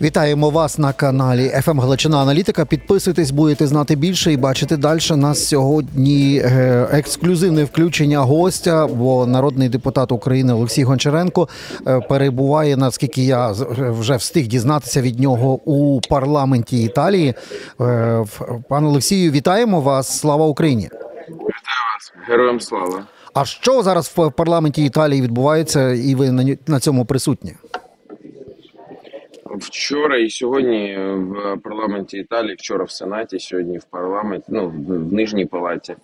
Вітаємо вас на каналі «ФМ Галичина Аналітика. Підписуйтесь, будете знати більше і бачити далі. Нас сьогодні е, ексклюзивне включення гостя, бо народний депутат України Олексій Гончаренко е, перебуває, наскільки я з- вже встиг дізнатися від нього у парламенті Італії. Е, Пане Олексію, вітаємо вас! Слава Україні! Вітаю вас, героям слава. А що зараз в парламенті Італії відбувається, і ви на цьому присутні? Вчора і сьогодні в парламенті Італії, вчора в Сенаті, сьогодні в парламенті, ну в нижній палаті,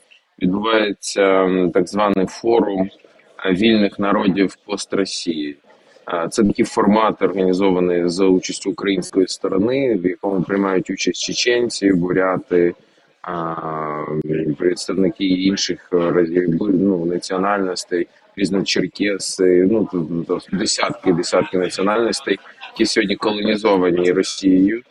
відбувається так званий форум е, вільних народів пост-Росії. Е, Це такий формат, організований за участю української сторони, в якому приймають участь чеченці, буряти, представники інших е, ну, національностей, різні черкеси, ну десятки десятки національностей, які сьогодні колонізовані Росією,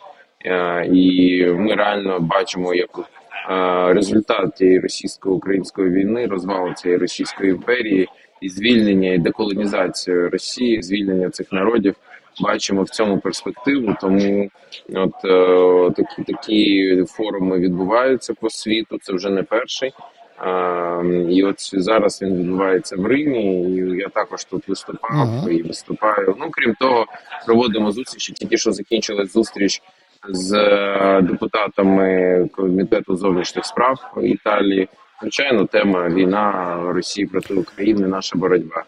Е, і ми реально бачимо, як е, результат тієї російсько-української війни, розвалу цієї російської імперії і звільнення і деколонізацію Росії, звільнення цих народів. Бачимо в цьому перспективу, тому от е, такі такі форуми відбуваються по світу. Це вже не перший. А, і от зараз він відбувається в Римі. І я також тут виступав Ага. і виступаю. Ну крім того, проводимо зустрічі. Тільки що закінчилась зустріч з е, депутатами комітету зовнішніх справ Італії. Звичайно, тема війна Росії проти України, наша боротьба.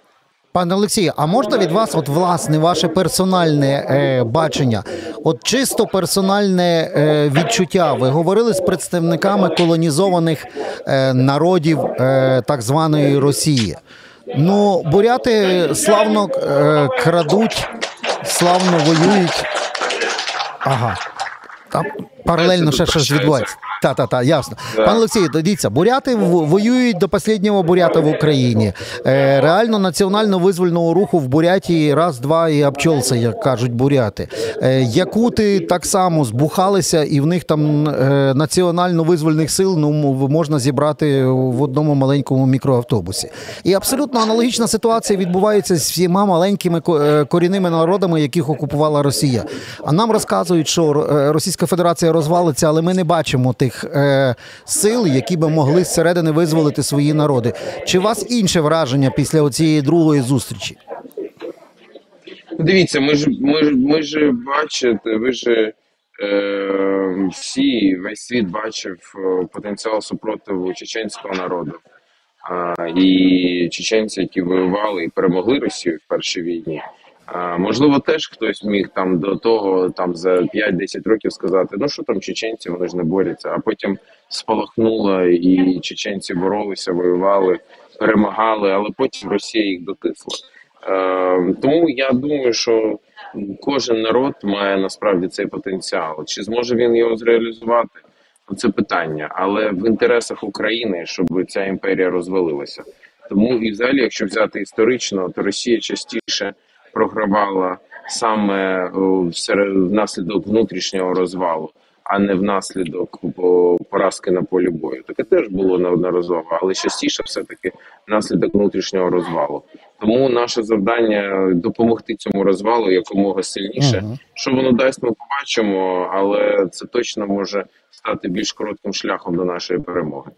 Пане Олексію, а можна від вас, от власне, ваше персональне е, бачення, от чисто персональне е, відчуття? Ви говорили з представниками колонізованих е, народів е, так званої Росії. Ну, буряти славно е, крадуть, славно воюють. Ага. Там паралельно ще щось відбувається. Та, та, та, ясно. Да. Пане Олексій, дивіться, буряти воюють до останнього бурята в Україні. Е, реально національно-визвольного руху в Бурятії раз, два і обчолся, як кажуть буряти. Е, якути так само збухалися, і в них там е, національно-визвольних сил ну, можна зібрати в одному маленькому мікроавтобусі. І абсолютно аналогічна ситуація відбувається з всіма маленькими е, корінними народами, яких окупувала Росія. А нам розказують, що е, Російська Федерація розвалиться, але ми не бачимо тих е, сил, які би могли зсередини визволити свої народи. Чи у вас інше враження після цієї другої зустрічі? Дивіться, ми ж ми ж ми ж бачите, ви ж е, всі весь світ бачив е, потенціал супротиву чеченського народу. А, і чеченці, які воювали і перемогли Росію в першій війні. Можливо, теж хтось міг там до того там за 5-10 років сказати: ну що там чеченці, вони ж не борються. А потім спалахнуло, і чеченці боролися, воювали, перемагали, але потім Росія їх дотисла. Е, тому я думаю, що кожен народ має насправді цей потенціал. Чи зможе він його зреалізувати? Це питання, але в інтересах України, щоб ця імперія розвалилася. Тому і взагалі, якщо взяти історично, то Росія частіше програвала саме внаслідок внутрішнього розвалу, а не внаслідок поразки на полі бою. Таке теж було неодноразово, але частіше все таки внаслідок внутрішнього розвалу. Тому наше завдання допомогти цьому розвалу якомога сильніше. Мгм. Що воно дасть, ми побачимо, але це точно може стати більш коротким шляхом до нашої перемоги.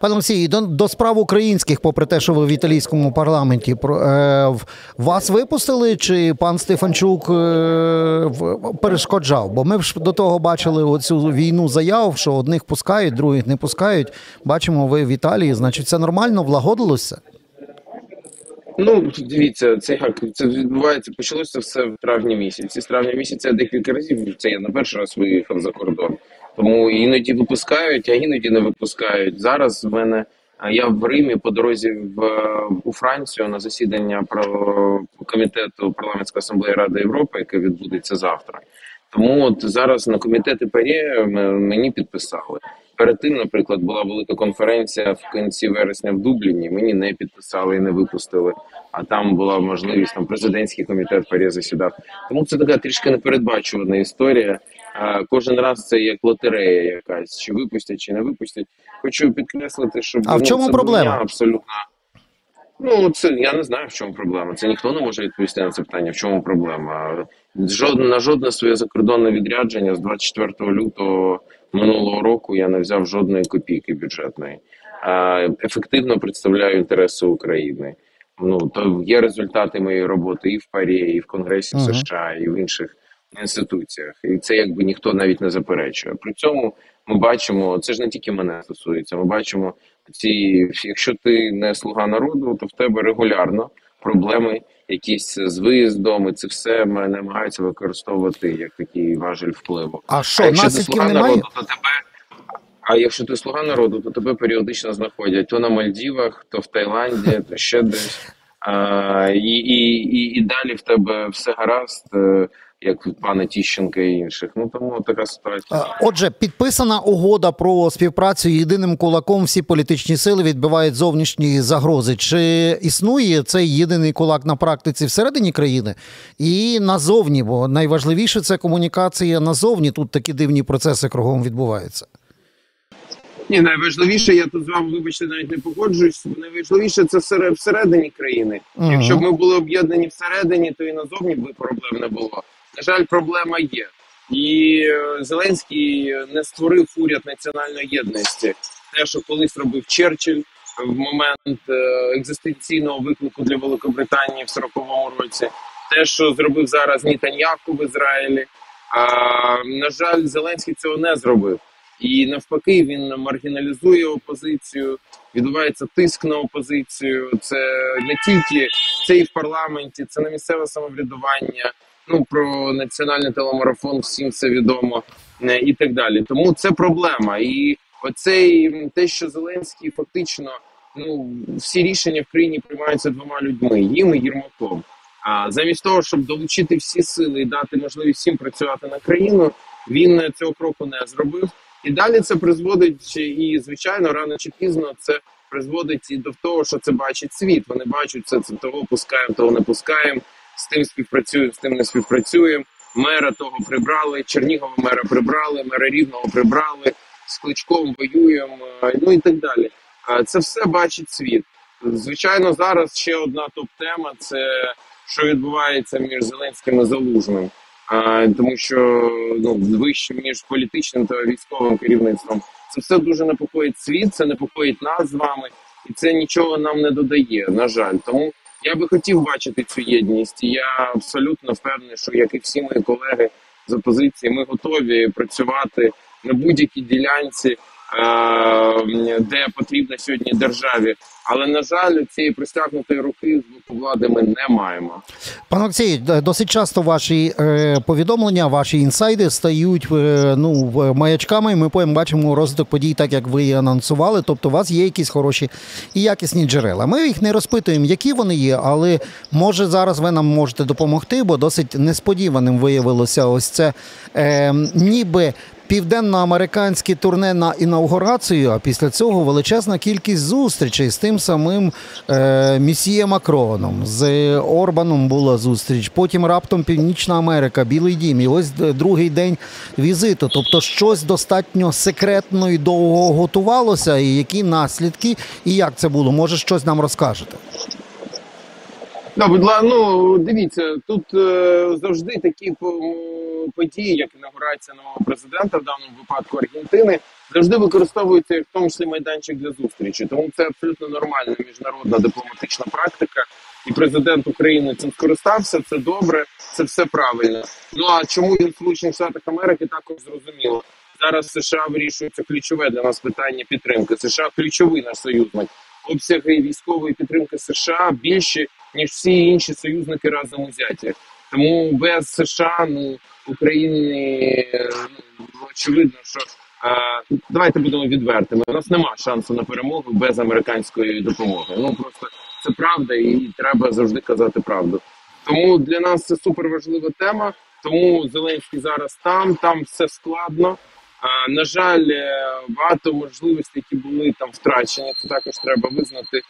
Пане Олексій, до, до справ українських, попри те, що ви в італійському парламенті, про е, вас випустили, чи пан Стефанчук е, в- перешкоджав? Бо ми ж до того бачили оцю війну заяв, що одних пускають, других не пускають. Бачимо, ви в Італії, значить, це нормально, влагодилося? Ну дивіться, це як це відбувається. Почалося все в травні місяці. З травня місяця декілька разів це я на перший раз виїхав за кордон. Тому іноді випускають, а іноді не випускають. Зараз в мене я в Римі по дорозі в у Францію на засідання про комітету парламентської асамблеї Ради Європи, яке відбудеться завтра. Тому от зараз на комітети ПАРЄ мені підписали. Перед тим, наприклад, була велика конференція в кінці вересня в Дубліні. Мені не підписали і не випустили. А там була можливість там президентський комітет ПАРЄ засідав. Тому це така трішки непередбачувана історія. А, кожен раз це як лотерея, якась чи випустять, чи не випустять. Хочу підкреслити, щоб А в ну, чому це проблема? абсолютно. Ну, це я не знаю, в чому проблема. Це ніхто не може відповісти на це питання. В чому проблема? Жодне на жодне своє закордонне відрядження з 24 лютого минулого року я не взяв жодної копійки бюджетної. А, ефективно представляю інтереси України. Ну то є результати моєї роботи і в ПАРІ, і в Конгресі Мгм. США, і в інших інституціях. І це якби ніхто навіть не заперечує. При цьому ми бачимо, це ж не тільки мене стосується. Ми бачимо ці, якщо ти не слуга народу, то в тебе регулярно проблеми якісь з виїздом, і це все намагаються використовувати як такий важель впливу. А А що, якщо ти слуга немає? народу, то тебе. А якщо ти слуга народу, то тебе періодично знаходять то на Мальдівах, то в Таїланді, то ще десь. А, і, і, і, і далі в тебе все гаразд, е, як в пана Тіщенка і інших. Ну тому така ситуація. Е, Отже, підписана угода про співпрацю єдиним кулаком. Всі політичні сили відбивають зовнішні загрози. Чи існує цей єдиний кулак на практиці всередині країни і назовні? Бо найважливіше це комунікація назовні. Тут такі дивні процеси кругом відбуваються. Ні, найважливіше, я тут з вами, вибачте, навіть не погоджуюсь. Найважливіше це всере- всередині країни. Якщо б ми були об'єднані всередині, то і назовні б проблем не було. На жаль, проблема є. І е, Зеленський не створив уряд національної єдності. Те, що колись робив Черчилль в момент е, екзистенційного виклику для Великобританії в 40-му році, те, що зробив зараз Нітаньяху в Ізраїлі. А, на жаль, Зеленський цього не зробив. І навпаки, він маргіналізує опозицію, відбувається тиск на опозицію. Це не тільки це і в парламенті, це на місцеве самоврядування. Ну про національний телемарафон всім це відомо е, і так далі. Тому це проблема. І оцей те, що Зеленський фактично ну всі рішення в країні приймаються двома людьми, їм і Єрмаком. А замість того, щоб долучити всі сили і дати можливість всім працювати на країну, він е, цього кроку не зробив. І далі це призводить і звичайно рано чи пізно це призводить і до того, що це бачить світ. Вони бачать це, це того пускаємо, того не пускаємо. З тим співпрацюємо, з тим не співпрацюємо. Мера того прибрали, Чернігова мера прибрали, мера рівного прибрали, з кличком воюємо. е, Ну і так далі. А Це все бачить світ. Звичайно, зараз ще одна топ-тема це що відбувається між Зеленським і Залужним. А, тому що ну вище між політичним та військовим керівництвом це все дуже непокоїть світ, це непокоїть нас з вами, і це нічого нам не додає. На жаль, тому я би хотів бачити цю єдність. Я абсолютно впевнений, що як і всі мої колеги з опозиції, ми готові працювати на будь-якій ділянці, де потрібно сьогодні державі. Але на жаль, цієї пристягнутої руки з боку влади ми не маємо. Пан Олексій, досить часто ваші е, повідомлення, ваші інсайди стають е, ну маячками. Ми потім бачимо розвиток подій, так як ви анонсували. Тобто, у вас є якісь хороші і якісні джерела. Ми їх не розпитуємо, які вони є, але може зараз ви нам можете допомогти, бо досить несподіваним виявилося ось це е, ніби. Південноамериканське турне на інаугурацію, а після цього величезна кількість зустрічей з тим самим е, місіє Макроном, з Орбаном була зустріч. Потім раптом Північна Америка, Білий Дім. І ось другий день візиту. Тобто, щось достатньо секретно і довго готувалося, і які наслідки, і як це було? Може, щось нам розкажете? Да, будь ласка, ну дивіться, тут е, завжди такі по- події, як інаугурація нового президента, в даному випадку Аргентини, завжди використовуються як в тому числі майданчик для зустрічі. Тому це абсолютно нормальна міжнародна дипломатична практика. І президент України цим скористався. Це добре, це все правильно. Ну а чому він Сполучених Штатах Америки також зрозуміло. Зараз США вирішується ключове для нас питання підтримки. США ключовий наш союзник. Обсяги військової підтримки США більші ніж всі інші союзники разом узяті. Тому без США ну України ну, очевидно, що е, давайте будемо відвертими. У нас нема шансу на перемогу без американської допомоги. Ну просто це правда, і треба завжди казати правду. Тому для нас це супер важлива тема. Тому Зеленський зараз там, там все складно. А, на жаль, е, багато можливостей, які були там втрачені, це також треба визнати,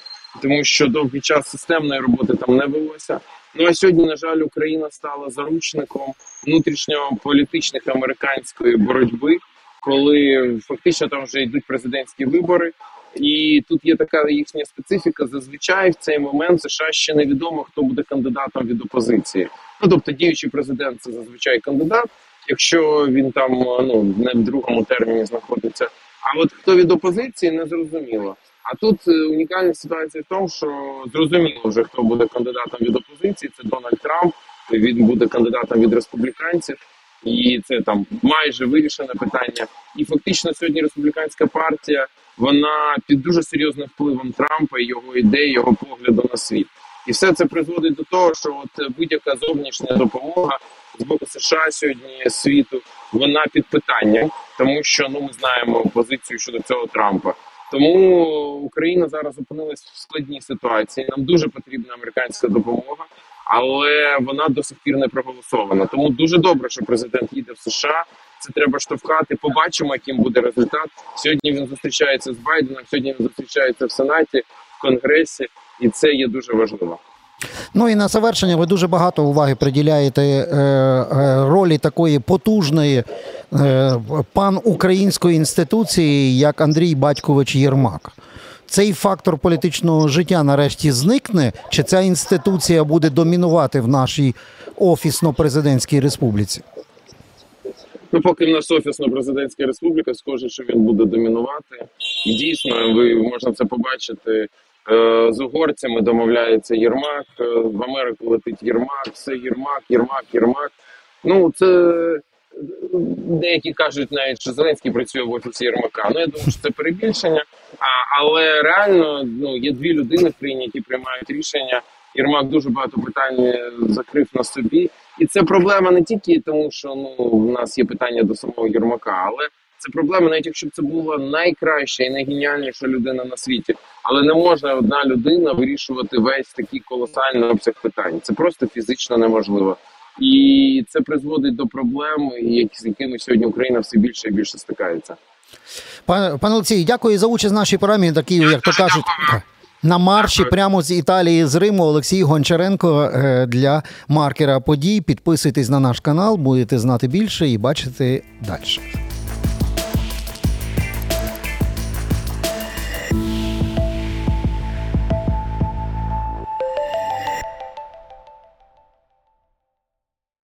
тому що довгий час системної роботи там не велося. Ну а сьогодні, на жаль, Україна стала заручником внутрішньополітичних американської боротьби, коли фактично там вже йдуть президентські вибори, І тут є така їхня специфіка. Зазвичай в цей момент США ще невідомо, хто буде кандидатом від опозиції. Ну тобто, діючий президент це зазвичай кандидат, якщо він там ну не в другому терміні знаходиться. А от хто від опозиції не зрозуміло. А тут е, унікальна ситуація в тому, що зрозуміло вже хто буде кандидатом від опозиції. Це Дональд Трамп. Він буде кандидатом від республіканців, і це там майже вирішене питання. І фактично сьогодні республіканська партія вона під дуже серйозним впливом Трампа його ідей, його погляду на світ. І все це призводить до того, що от будь-яка зовнішня допомога з боку США сьогодні світу вона під питанням, тому що ну ми знаємо позицію щодо цього Трампа. Тому Україна зараз опинилась в складній ситуації. Нам дуже потрібна американська допомога, але вона до сих пір не проголосована. Тому дуже добре, що президент їде в США. Це треба штовхати. Побачимо, яким буде результат. Сьогодні він зустрічається з Байденом. Сьогодні він зустрічається в Сенаті, в Конгресі, і це є дуже важливо. Ну і на завершення ви дуже багато уваги приділяєте е, е, ролі такої потужної е, панукраїнської інституції, як Андрій Батькович Єрмак. Цей фактор політичного життя нарешті зникне, чи ця інституція буде домінувати в нашій офісно-президентській республіці? Ну, поки в нас офісно президентська республіка, схоже, що він буде домінувати. І дійсно, ви можна це побачити. Е, З угорцями домовляється Єрмак, е, в Америку летить Єрмак, все Єрмак, Єрмак, Єрмак. Ну це деякі кажуть навіть, що Зеленський працює в офісі Єрмака. Ну я думаю, що це перебільшення. А, але реально ну є дві людини в країні, які приймають рішення. Єрмак дуже багато питань закрив на собі, і це проблема не тільки тому, що ну в нас є питання до самого Єрмака, але це проблема, навіть якщо б це була найкраща і найгеніальніша людина на світі. Але не можна одна людина вирішувати весь такий колосальний обсяг питань. Це просто фізично неможливо. І це призводить до проблем, з якими сьогодні Україна все більше і більше стикається. Пане пане Олексій, дякую за участь в нашій програмі. Такі, як то кажуть, на марші прямо з Італії з Риму. Олексій Гончаренко е, для маркера подій. Підписуйтесь на наш канал, будете знати більше і бачити далі.